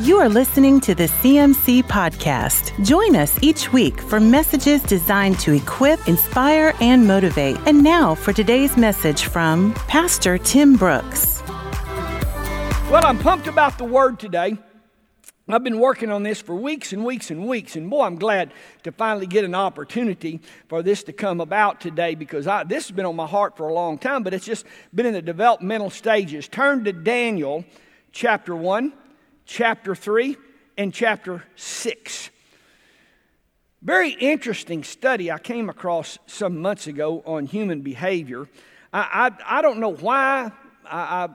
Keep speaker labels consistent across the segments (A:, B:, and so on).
A: You are listening to the CMC Podcast. Join us each week for messages designed to equip, inspire, and motivate. And now for today's message from Pastor Tim Brooks.
B: Well, I'm pumped about the word today. I've been working on this for weeks and weeks and weeks, and boy, I'm glad to finally get an opportunity for this to come about today because I, this has been on my heart for a long time, but it's just been in the developmental stages. Turn to Daniel chapter 1, chapter 3, and chapter 6. Very interesting study I came across some months ago on human behavior. I, I, I don't know why I, I,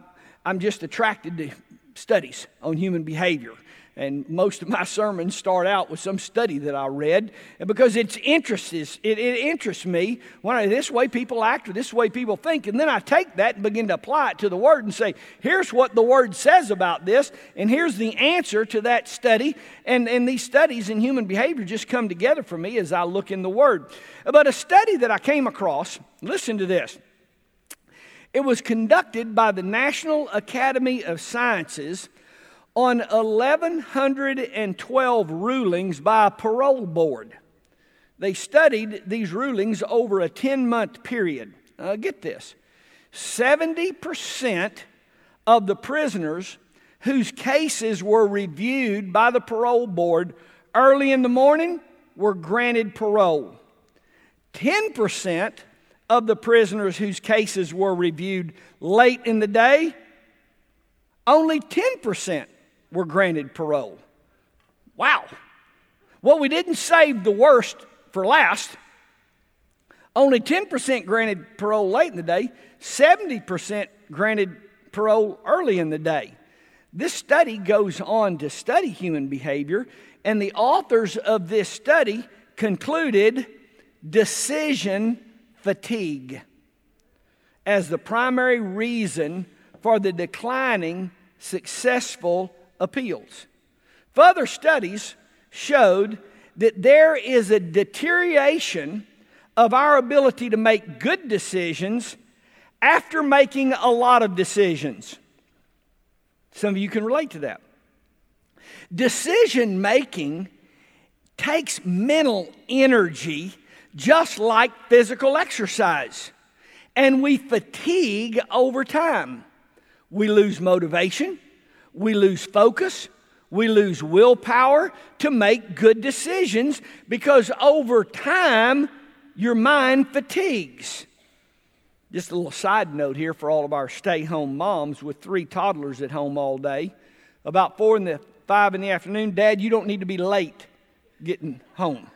B: I'm just attracted to studies on human behavior. And most of my sermons start out with some study that I read. Because it's interests, it, it interests me when I, this way people act or this way people think. And then I take that and begin to apply it to the Word and say, here's what the Word says about this, and here's the answer to that study. And, and these studies in human behavior just come together for me as I look in the Word. But a study that I came across, listen to this. It was conducted by the National Academy of Sciences on 1,112 rulings by a parole board. They studied these rulings over a 10 month period. Uh, get this 70% of the prisoners whose cases were reviewed by the parole board early in the morning were granted parole. 10% of the prisoners whose cases were reviewed late in the day, only 10% were granted parole. Wow. Well, we didn't save the worst for last. Only 10% granted parole late in the day, 70% granted parole early in the day. This study goes on to study human behavior, and the authors of this study concluded decision fatigue as the primary reason for the declining successful appeals. Further studies showed that there is a deterioration of our ability to make good decisions after making a lot of decisions. Some of you can relate to that. Decision making takes mental energy just like physical exercise, and we fatigue over time. We lose motivation, we lose focus, we lose willpower to make good decisions because over time your mind fatigues. Just a little side note here for all of our stay home moms with three toddlers at home all day. About four in the five in the afternoon, Dad, you don't need to be late getting home.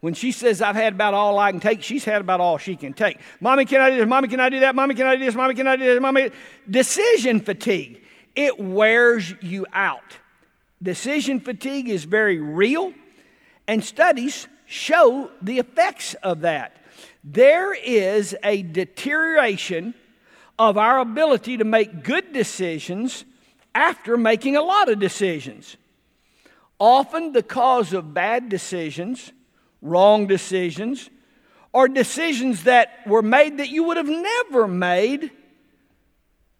B: When she says, I've had about all I can take, she's had about all she can take. Mommy, can I do this? Mommy, can I do that? Mommy, can I do this? Mommy, can I do this? Mommy, decision fatigue it wears you out. Decision fatigue is very real, and studies show the effects of that. There is a deterioration of our ability to make good decisions after making a lot of decisions. Often, the cause of bad decisions, wrong decisions, or decisions that were made that you would have never made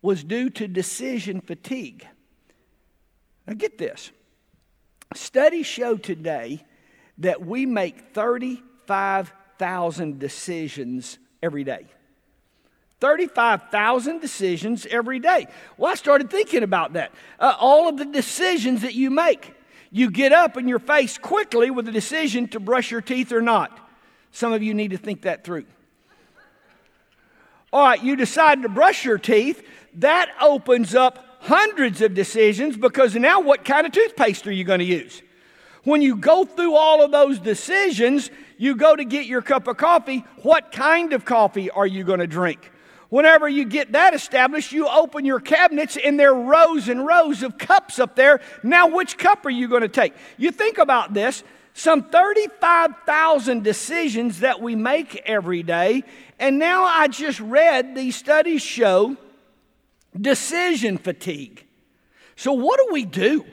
B: was due to decision fatigue. Now, get this studies show today that we make 35,000 decisions every day. 35,000 decisions every day. Well, I started thinking about that. Uh, all of the decisions that you make. You get up and you're faced quickly with a decision to brush your teeth or not. Some of you need to think that through. All right, you decide to brush your teeth that opens up hundreds of decisions because now what kind of toothpaste are you going to use? When you go through all of those decisions, you go to get your cup of coffee. What kind of coffee are you going to drink? Whenever you get that established, you open your cabinets and there are rows and rows of cups up there. Now, which cup are you going to take? You think about this some 35,000 decisions that we make every day. And now I just read these studies show decision fatigue. So, what do we do?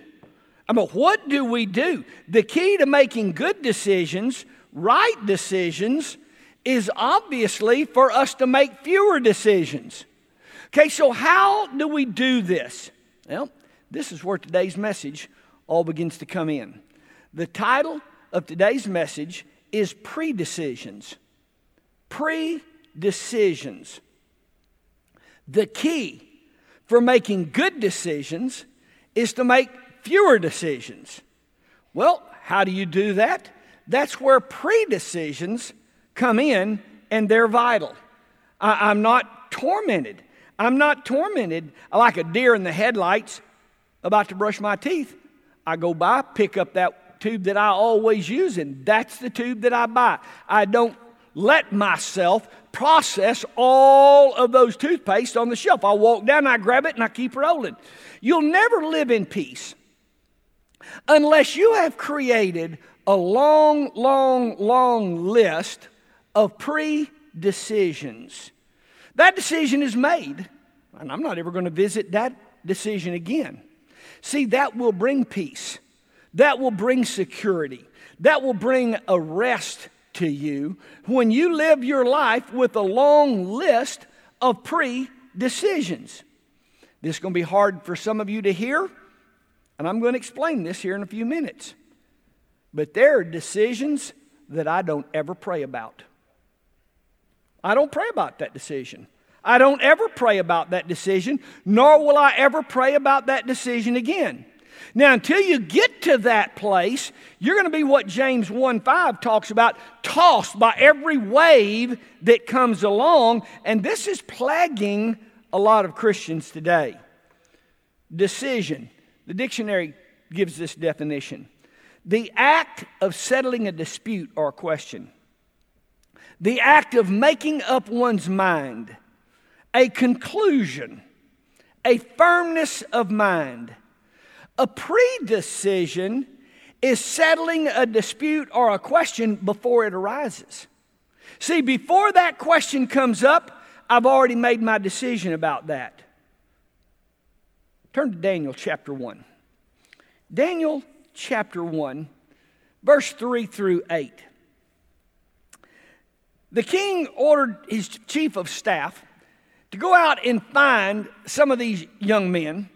B: I mean, what do we do? The key to making good decisions, right decisions, is obviously for us to make fewer decisions. Okay, so how do we do this? Well, this is where today's message all begins to come in. The title of today's message is Pre Decisions. Pre Decisions. The key for making good decisions is to make fewer decisions. Well, how do you do that? That's where pre decisions come in and they're vital. I, am not tormented. I'm not tormented like a deer in the headlights about to brush my teeth. I go by, pick up that tube that I always use, and that's the tube that I buy. I don't let myself process all of those toothpaste on the shelf. I walk down, I grab it, and I keep rolling. You'll never live in peace unless you have created a long, long, long list of pre decisions. That decision is made, and I'm not ever going to visit that decision again. See, that will bring peace, that will bring security, that will bring a rest to you when you live your life with a long list of pre decisions. This is going to be hard for some of you to hear, and I'm going to explain this here in a few minutes. But there are decisions that I don't ever pray about. I don't pray about that decision. I don't ever pray about that decision, nor will I ever pray about that decision again. Now, until you get to that place, you're going to be what James 1 5 talks about tossed by every wave that comes along. And this is plaguing a lot of Christians today. Decision. The dictionary gives this definition the act of settling a dispute or a question, the act of making up one's mind, a conclusion, a firmness of mind a predecision is settling a dispute or a question before it arises. See, before that question comes up, I've already made my decision about that. Turn to Daniel chapter 1. Daniel chapter 1, verse 3 through 8. The king ordered his chief of staff to go out and find some of these young men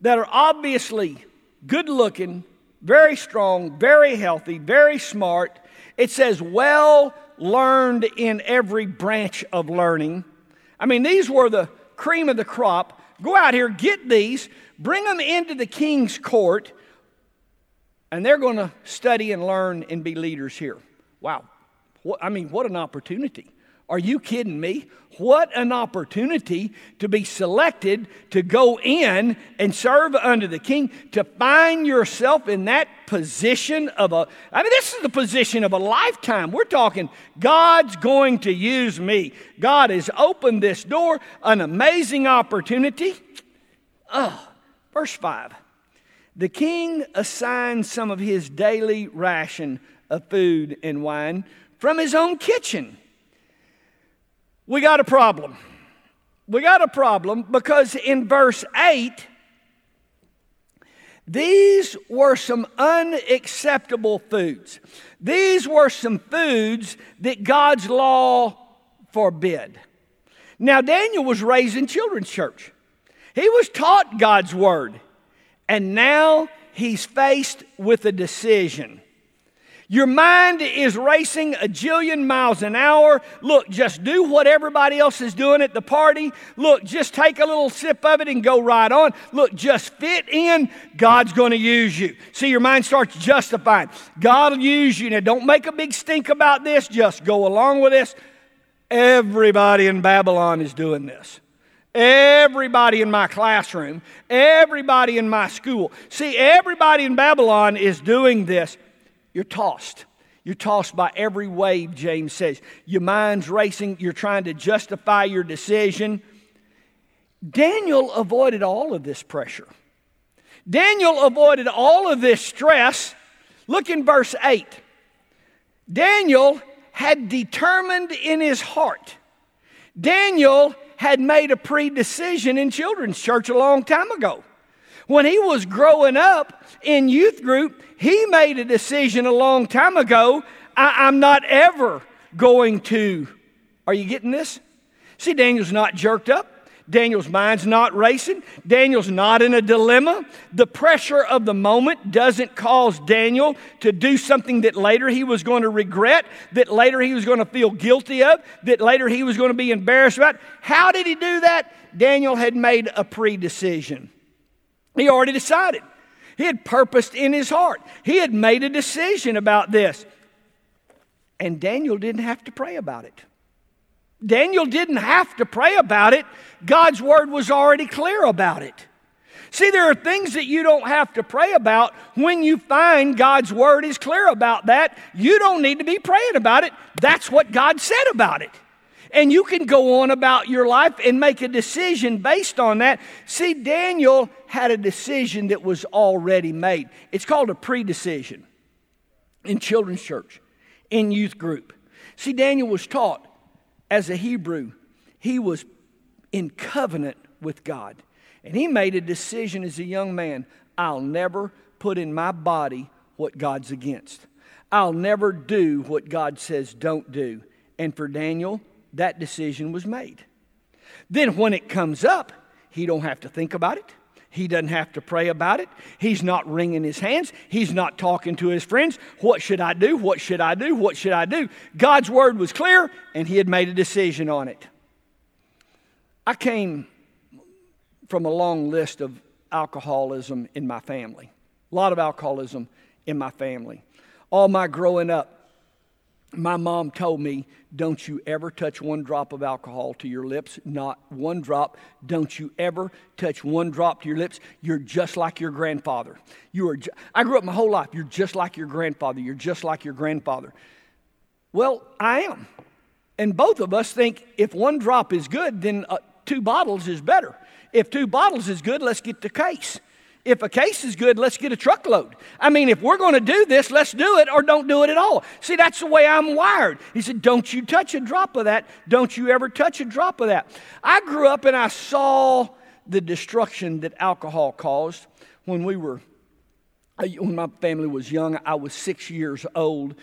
B: that are obviously good looking, very strong, very healthy, very smart. It says, well learned in every branch of learning. I mean, these were the cream of the crop. Go out here, get these, bring them into the king's court, and they're going to study and learn and be leaders here. Wow. I mean, what an opportunity. Are you kidding me? What an opportunity to be selected to go in and serve under the king, to find yourself in that position of a, I mean, this is the position of a lifetime. We're talking, God's going to use me. God has opened this door, an amazing opportunity. Oh, verse 5. The king assigned some of his daily ration of food and wine from his own kitchen we got a problem. We got a problem because in verse 8, these were some unacceptable foods. These were some foods that God's law forbid. Now, Daniel was raised in children's church, he was taught God's word, and now he's faced with a decision. Your mind is racing a jillion miles an hour. Look, just do what everybody else is doing at the party. Look, just take a little sip of it and go right on. Look, just fit in. God's going to use you. See, your mind starts justifying. God will use you. Now, don't make a big stink about this. Just go along with this. Everybody in Babylon is doing this. Everybody in my classroom, everybody in my school. See, everybody in Babylon is doing this. You're tossed. You're tossed by every wave, James says. Your mind's racing. You're trying to justify your decision. Daniel avoided all of this pressure. Daniel avoided all of this stress. Look in verse 8. Daniel had determined in his heart. Daniel had made a pre-decision in children's church a long time ago. When he was growing up in youth group, he made a decision a long time ago I, am not ever going to. Are you getting this? See, Daniel's not jerked up. Daniel's mind's not racing. Daniel's not in a dilemma. The pressure of the moment doesn't cause Daniel to do something that later he was going to regret, that later he was going to feel guilty of, that later he was going to be embarrassed about. How did he do that? Daniel had made a pre decision. He already decided. He had purposed in his heart. He had made a decision about this. And Daniel didn't have to pray about it. Daniel didn't have to pray about it. God's word was already clear about it. See, there are things that you don't have to pray about when you find God's word is clear about that. You don't need to be praying about it. That's what God said about it. And you can go on about your life and make a decision based on that. See, Daniel had a decision that was already made. It's called a pre decision in children's church, in youth group. See, Daniel was taught as a Hebrew, he was in covenant with God. And he made a decision as a young man I'll never put in my body what God's against. I'll never do what God says don't do. And for Daniel, that decision was made. Then when it comes up, he don't have to think about it. He doesn't have to pray about it. He's not wringing his hands. He's not talking to his friends. What should I do? What should I do? What should I do? God's word was clear, and he had made a decision on it. I came from a long list of alcoholism in my family, a lot of alcoholism in my family. All my growing up, my mom told me, Don't you ever touch one drop of alcohol to your lips. Not one drop. Don't you ever touch one drop to your lips. You're just like your grandfather. You are ju- I grew up my whole life. You're just like your grandfather. You're just like your grandfather. Well, I am. And both of us think if one drop is good, then uh, two bottles is better. If two bottles is good, let's get the case. If a case is good, let's get a truckload. I mean, if we're going to do this, let's do it or don't do it at all. See, that's the way I'm wired. He said, Don't you touch a drop of that. Don't you ever touch a drop of that. I grew up and I saw the destruction that alcohol caused when we were, uh, when my family was young. I was six years old.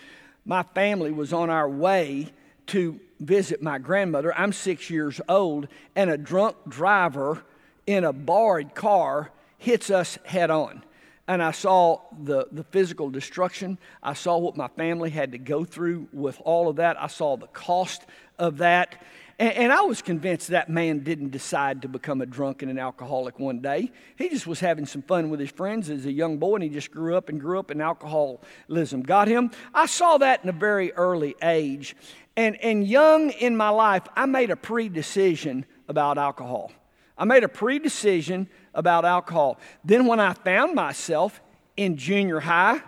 B: My family was on our way to visit my grandmother. I'm six years old, and a drunk driver in a borrowed car hits us head on. And I saw the, the physical destruction. I saw what my family had to go through with all of that. I saw the cost of that. And, and, I was convinced that man didn't decide to become a drunk and an alcoholic one day. He just was having some fun with his friends as a young boy, and he just grew up and grew up, and alcoholism got him. I saw that in a very early age. And, and young in my life, I made a pre decision about alcohol. I made a pre decision about alcohol. Then, when I found myself in junior high,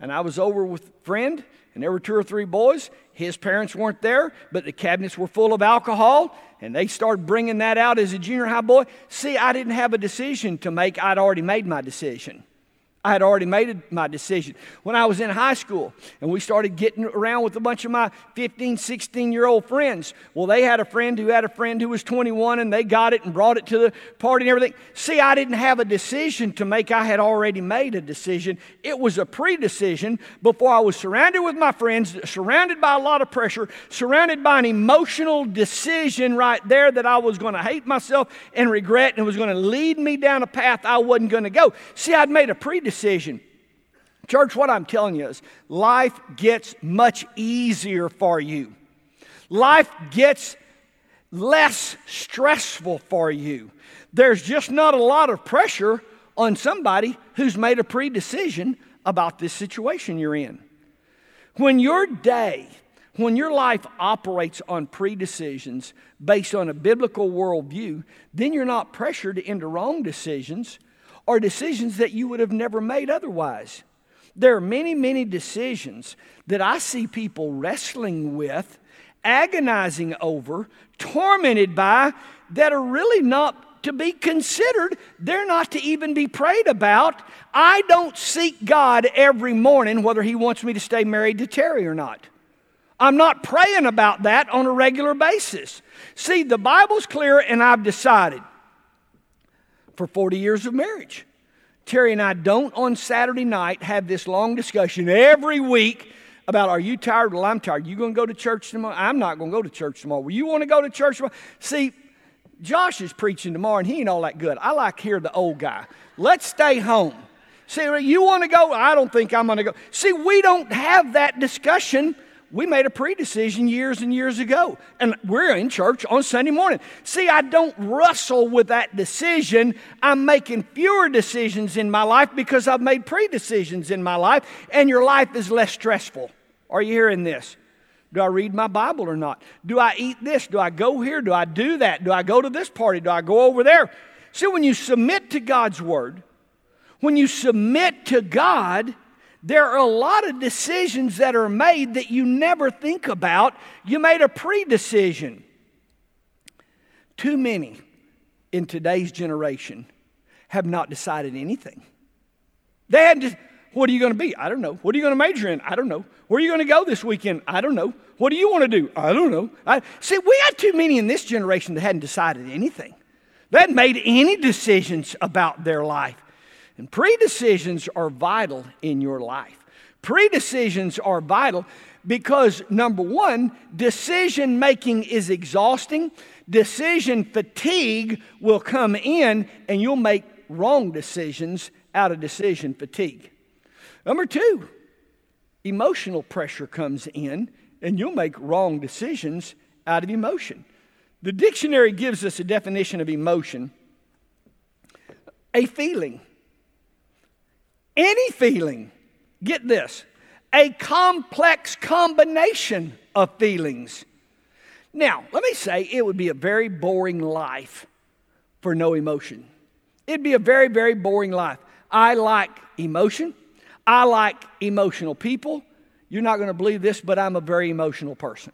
B: and I was over with a friend, and there were two or three boys, his parents weren't there, but the cabinets were full of alcohol, and they started bringing that out as a junior high boy. See, I didn't have a decision to make, I'd already made my decision. I had already made my decision. When I was in high school and we started getting around with a bunch of my 15, 16 year old friends, well, they had a friend who had a friend who was 21 and they got it and brought it to the party and everything. See, I didn't have a decision to make, I had already made a decision. It was a pre decision before I was surrounded with my friends, surrounded by a lot of pressure, surrounded by an emotional decision right there that I was going to hate myself and regret and was going to lead me down a path I wasn't going to go. See, I'd made a pre decision decision. Church, what I'm telling you is life gets much easier for you. Life gets less stressful for you. There's just not a lot of pressure on somebody who's made a pre decision about this situation you're in. When your day, when your life operates on pre decisions based on a biblical worldview, then you're not pressured into wrong decisions are decisions that you would have never made otherwise. There are many, many decisions that I see people wrestling with, agonizing over, tormented by, that are really not to be considered. They're not to even be prayed about. I don't seek God every morning whether He wants me to stay married to Terry or not. I'm not praying about that on a regular basis. See, the Bible's clear, and I've decided for 40 years of marriage. Terry and I don't on Saturday night have this long discussion every week about are you tired? Well, I'm tired. You going to go to church tomorrow? I'm not going to go to church tomorrow. Well, you want to go to church tomorrow? See, Josh is preaching tomorrow and he ain't all that good. I like hear the old guy. Let's stay home. See, you want to go? I don't think I'm going to go. See, we don't have that discussion. We made a pre-decision years and years ago, and we're in church on Sunday morning. See, I don't wrestle with that decision. I'm making fewer decisions in my life because I've made pre-decisions in my life, and your life is less stressful. Are you hearing this? Do I read my Bible or not? Do I eat this? Do I go here? Do I do that? Do I go to this party? Do I go over there? See, when you submit to God's word, when you submit to God, there are a lot of decisions that are made that you never think about. You made a pre decision. Too many in today's generation have not decided anything. They had to, what are you going to be? I don't know. What are you going to major in? I don't know. Where are you going to go this weekend? I don't know. What do you want to do? I don't know. I, see, we got too many in this generation that hadn't decided anything. They hadn't made any decisions about their life. And pre-decisions are vital in your life. Pre-decisions are vital because number one, decision making is exhausting. Decision fatigue will come in and you'll make wrong decisions out of decision fatigue. Number two, emotional pressure comes in and you'll make wrong decisions out of emotion. The dictionary gives us a definition of emotion a feeling. Any feeling, get this, a complex combination of feelings. Now, let me say it would be a very boring life for no emotion. It'd be a very, very boring life. I like emotion. I like emotional people. You're not going to believe this, but I'm a very emotional person.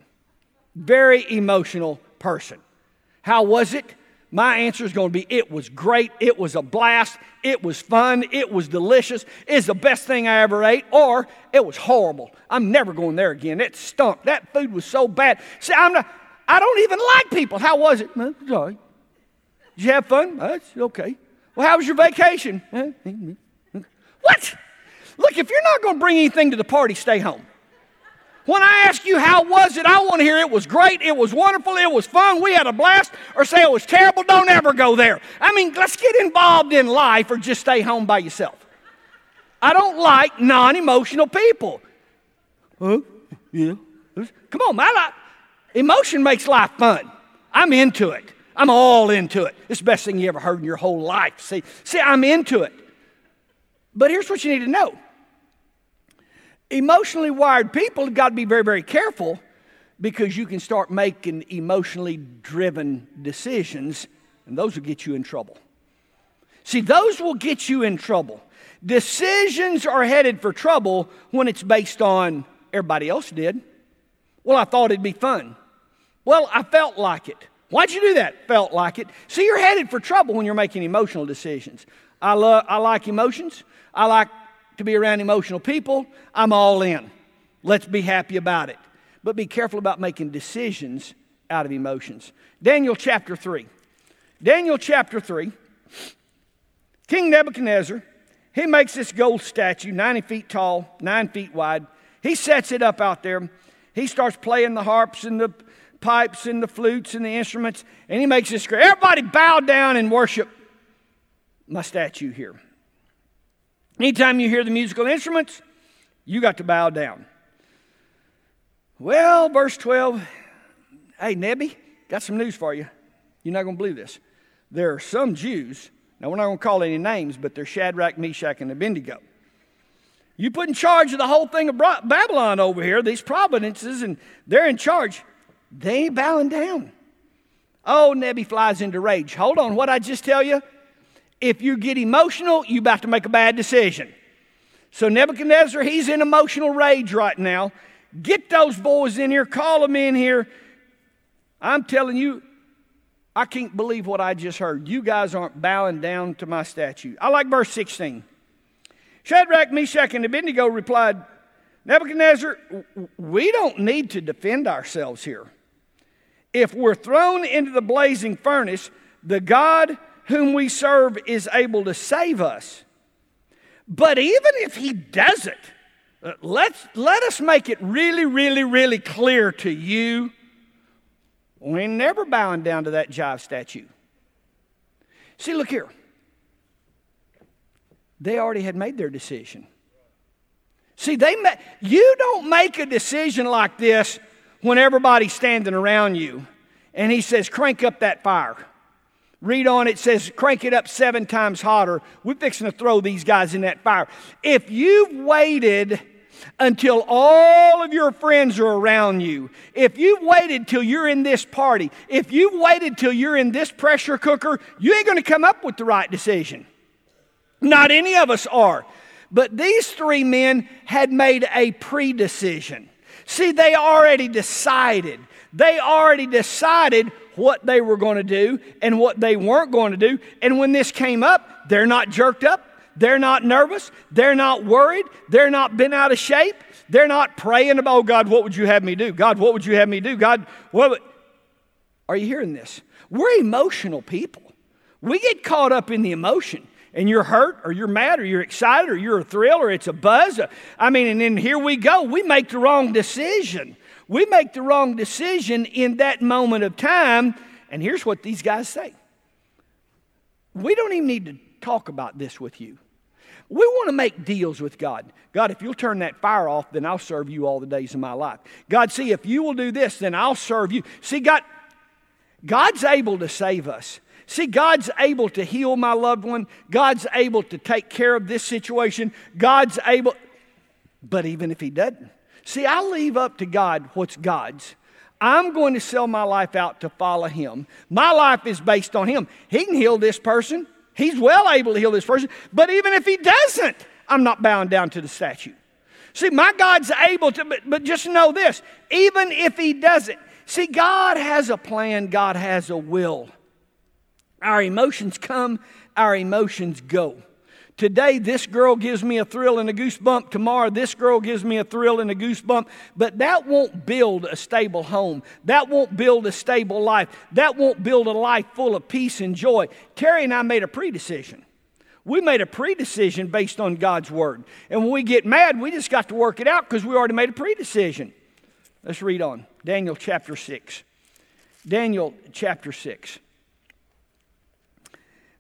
B: Very emotional person. How was it? My answer is going to be it was great. It was a blast. It was fun. It was delicious. It's the best thing I ever ate. Or it was horrible. I'm never going there again. It stunk. That food was so bad. See, I'm not, I don't even like people. How was it? Sorry. Did you have fun? That's okay. Well, how was your vacation? What? Look, if you're not going to bring anything to the party, stay home. When I ask you how was it, I want to hear it was great, it was wonderful, it was fun, we had a blast, or say it was terrible. Don't ever go there. I mean, let's get involved in life or just stay home by yourself. I don't like non emotional people. Huh? Yeah. Come on, my life. Emotion makes life fun. I'm into it. I'm all into it. It's the best thing you ever heard in your whole life. See, see, I'm into it. But here's what you need to know emotionally wired people have got to be very, very careful because you can start making emotionally driven decisions, and those will get you in trouble. See, those will get you in trouble. Decisions are headed for trouble when it's based on everybody else did. Well, I thought it'd be fun. Well, I felt like it. Why'd you do that? Felt like it. See, you're headed for trouble when you're making emotional decisions. I, love, I like emotions. I like to be around emotional people, I'm all in. Let's be happy about it. But be careful about making decisions out of emotions. Daniel chapter 3. Daniel chapter 3. King Nebuchadnezzar, he makes this gold statue, 90 feet tall, 9 feet wide. He sets it up out there. He starts playing the harps and the pipes and the flutes and the instruments, and he makes this great. Everybody bow down and worship my statue here. Anytime you hear the musical instruments, you got to bow down. Well, verse 12, hey, Nebby, got some news for you. You're not going to believe this. There are some Jews, now we're not going to call any names, but they're Shadrach, Meshach, and Abednego. You put in charge of the whole thing of Babylon over here, these providences, and they're in charge. They ain't bowing down. Oh, Nebby flies into rage. Hold on, what I just tell you? If you get emotional, you're about to make a bad decision. So Nebuchadnezzar, he's in emotional rage right now. Get those boys in here, call them in here. I'm telling you, I can't believe what I just heard. You guys aren't bowing down to my statue. I like verse 16. Shadrach, Meshach, and Abednego replied, Nebuchadnezzar, we don't need to defend ourselves here. If we're thrown into the blazing furnace, the God whom we serve is able to save us. But even if he doesn't, uh, let's, let us make it really, really, really clear to you We ain't never bowing down to that jive statue. See, look here. They already had made their decision. See, they ma- you don't make a decision like this when everybody's standing around you and he says, crank up that fire. Read on, it says, crank it up seven times hotter. We're fixing to throw these guys in that fire. If you've waited until all of your friends are around you, if you've waited till you're in this party, if you've waited till you're in this pressure cooker, you ain't to come up with the right decision. Not any of us are. But these three men had made a pre decision. See, they already decided. They already decided what they were going to do and what they weren't going to do. And when this came up, they're not jerked up. They're not nervous. They're not worried. They're not bent out of shape. They're not praying about, oh, God, what would you have me do? God, what would you have me do? God, what would... Are you hearing this? We're emotional people. We get caught up in the emotion and you're hurt or you're mad or you're excited or you're a thrill or it's a buzz. I mean, and then here we go. We make the wrong decision. We make the wrong decision in that moment of time. And here's what these guys say We don't even need to talk about this with you. We want to make deals with God. God, if you'll turn that fire off, then I'll serve you all the days of my life. God, see, if you will do this, then I'll serve you. See, God, God's able to save us. See, God's able to heal my loved one. God's able to take care of this situation. God's able, but even if He doesn't, see, I leave up to God what's God's. I'm going to sell my life out to follow Him. My life is based on Him. He can heal this person, He's well able to heal this person. But even if he doesn't, I'm not bound down to the statue. See, my God's able to, but, but just know this even if he doesn't, see, God has a plan, God has a will. Our emotions come, our emotions go. Today, this girl gives me a thrill and a goosebump. Tomorrow, this girl gives me a thrill and a goosebump. But that won't build a stable home. That won't build a stable life. That won't build a life full of peace and joy. Terry and I made a pre decision. We made a pre decision based on God's word. And when we get mad, we just got to work it out because we already made a pre decision. Let's read on. Daniel chapter 6. Daniel chapter 6.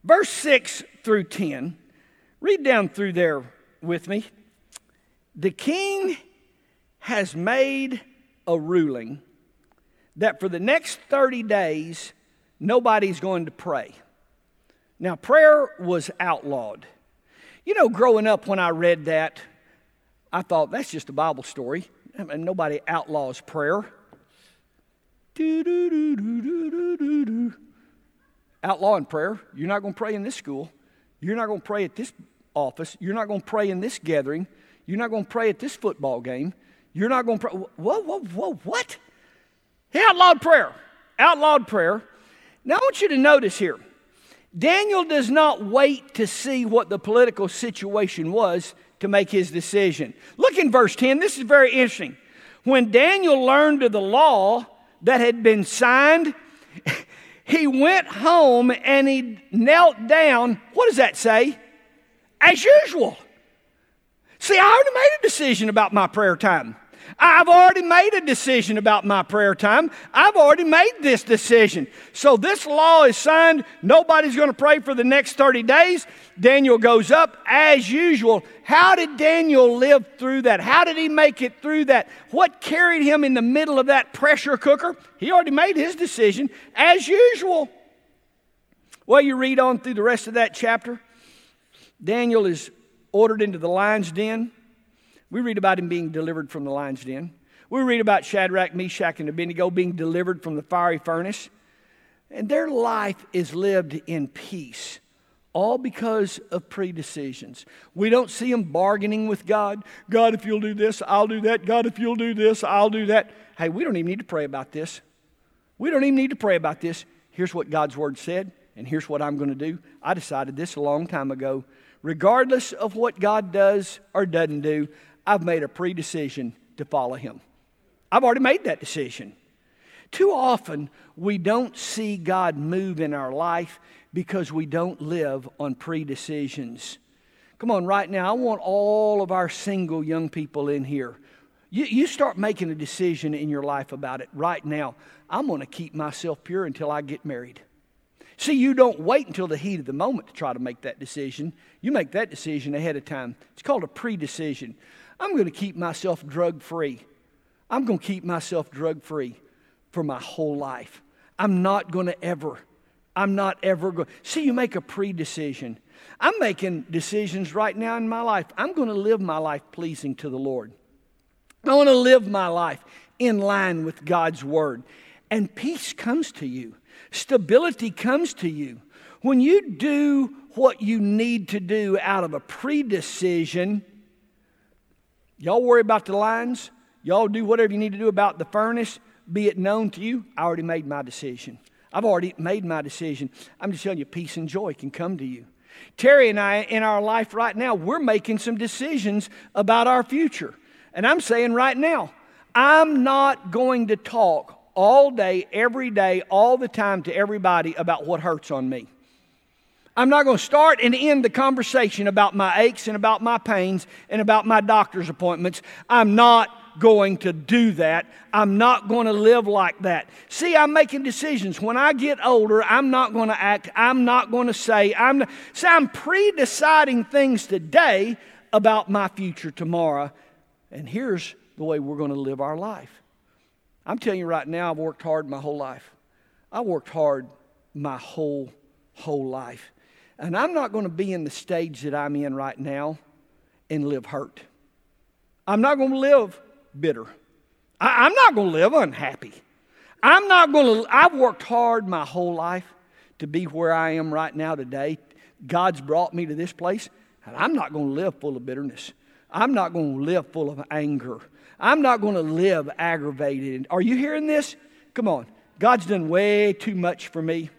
B: Verse 6 through 10 Read down through there with me. The king has made a ruling that for the next 30 days, nobody's going to pray. Now, prayer was outlawed. You know, growing up when I read that, I thought that's just a Bible story. I mean, nobody outlaws prayer. Outlawing prayer. You're not going to pray in this school. You're not going to pray at this office. You're not going to pray in this gathering. You're not going to pray at this football game. You're not going to pray. Whoa, whoa, whoa, what? He outlawed prayer. Outlawed prayer. Now I want you to notice here Daniel does not wait to see what the political situation was to make his decision. Look in verse 10. This is very interesting. When Daniel learned of the law that had been signed, he went home and he knelt down. What does that say? As usual. See, I already made a decision about my prayer time. I've already made a decision about my prayer time. I've already made this decision. So this law is signed. Nobody's going to pray for the next 30 days. Daniel goes up as usual. How did Daniel live through that? How did he make it through that? What carried him in the middle of that pressure cooker? He already made his decision as usual. Well, you read on through the rest of that chapter. Daniel is ordered into the lion's den. We read about him being delivered from the lion's den. We read about Shadrach, Meshach, and Abednego being delivered from the fiery furnace. And their life is lived in peace, all because of predecisions. We don't see them bargaining with God. God, if you'll do this, I'll do that. God, if you'll do this, I'll do that. Hey, we don't even need to pray about this. We don't even need to pray about this. Here's what God's word said, and here's what I'm going to do. I decided this a long time ago regardless of what God does or doesn't do, I've made a pre decision to follow Him. I've already made that decision. Too often, we don't see God move in our life because we don't live on pre decisions. Come on, right now, I want all of our single young people in here. You, you start making a decision in your life about it right now. I'm going to keep myself pure until I get married. See, you don't wait until the heat of the moment to try to make that decision. You make that decision ahead of time. It's called a pre decision. I'm going to keep myself drug free. I'm going to keep myself drug free for my whole life. I'm not going to ever, I'm not ever going. See, you make a pre decision. I'm making decisions right now in my life. I'm going to live my life pleasing to the Lord. I want to live my life in line with God's word. And peace comes to you, stability comes to you. When you do what you need to do out of a pre-decision, y'all worry about the lines, y'all do whatever you need to do about the furnace, be it known to you, I already made my decision. I've already made my decision. I'm just telling you, peace and joy can come to you. Terry and I, in our life right now, we're making some decisions about our future. And I'm saying right now, I'm not going to talk all day, every day, all the time to everybody about what hurts on me. I'm not going to start and end the conversation about my aches and about my pains and about my doctor's appointments. I'm not going to do that. I'm not going to live like that. See, I'm making decisions. When I get older, I'm not going to act. I'm not going to say. I'm see, I'm pre-deciding things today about my future tomorrow. And here's the way we're going to live our life. I'm telling you right now, I've worked hard my whole life. I worked hard my whole whole life. And I'm not going to be in the stage that I'm in right now and live hurt. I'm not going to live bitter. I, am not going to live unhappy. I'm not going to, I've worked hard my whole life to be where I am right now today. God's brought me to this place, and I'm not going to live full of bitterness. I'm not going to live full of anger. I'm not going to live aggravated. Are you hearing this? Come on. God's done way too much for me,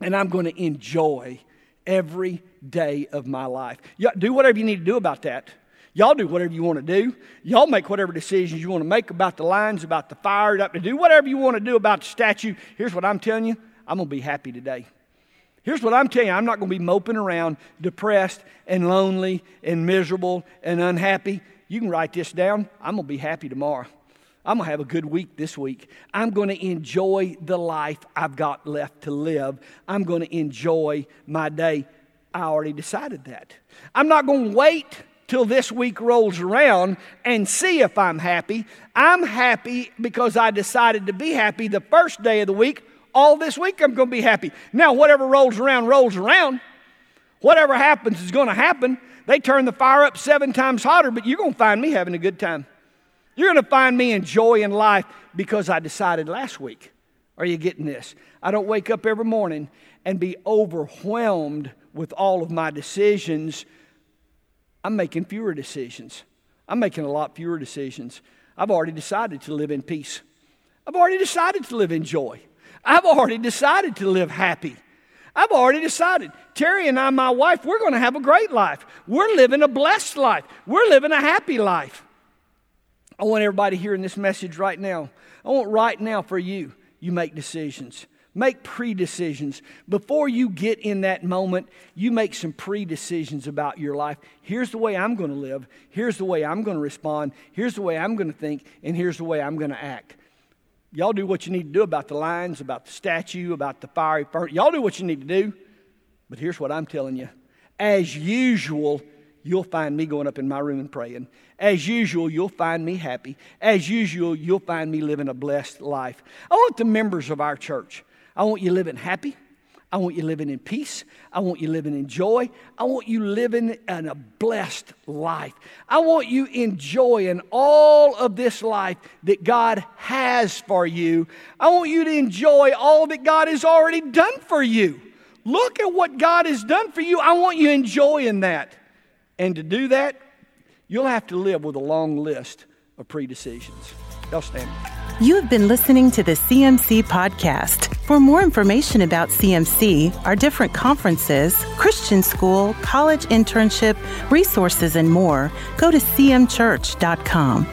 B: and I'm going to enjoy every day of my life. Yeah, do whatever you need to do about that. Y'all do whatever you want to do. Y'all make whatever decisions you want to make about the lines, about the fire, to do whatever you want to do about the statue. Here's what I'm telling you I'm going to be happy today. Here's what I'm telling you I'm not going to be moping around, depressed and lonely and miserable and unhappy. You can write this down. I'm going to be happy tomorrow. I'm going to have a good week this week. I'm going to enjoy the life I've got left to live. I'm going to enjoy my day. I already decided that. I'm not going to wait till this week rolls around and see if I'm happy. I'm happy because I decided to be happy the first day of the week. All this week I'm going to be happy. Now, whatever rolls around, rolls around. Whatever happens is going to happen. They turn the fire up seven times hotter, but you're going to find me having a good time. You're going to find me enjoying life because I decided last week. Are you getting this? I don't wake up every morning and be overwhelmed with all of my decisions I'm making fewer decisions. I'm making a lot fewer decisions. I've already decided to live in peace. I've already decided to live in joy. I've already decided to live happy. I've already decided. Terry and I, my wife, we're going to have a great life. We're living a blessed life. We're living a happy life. I want everybody hearing this message right now. I want right now for you, you make decisions. Make pre decisions. Before you get in that moment, you make some pre decisions about your life. Here's the way I'm going to live. Here's the way I'm going to respond. Here's the way I'm going to think. And here's the way I'm going to act. Y'all do what you need to do about the lines, about the statue, about the fiery furnace. Y'all do what you need to do. But here's what I'm telling you. As usual, you'll find me going up in my room and praying. As usual, you'll find me happy. As usual, you'll find me living a blessed life. I want the members of our church I want you living happy. I want you living in peace. I want you living in joy. I want you living in a blessed life. I want you enjoying all of this life that God has for you. I want you to enjoy all that God has already done for you. Look at what God has done for you. I want you enjoying that. And to do that, you'll have to live with a long list of predecisions. Y'all stand.
A: You have been listening to the CMC podcast. For more information about CMC, our different conferences, Christian school, college internship, resources, and more, go to cmchurch.com.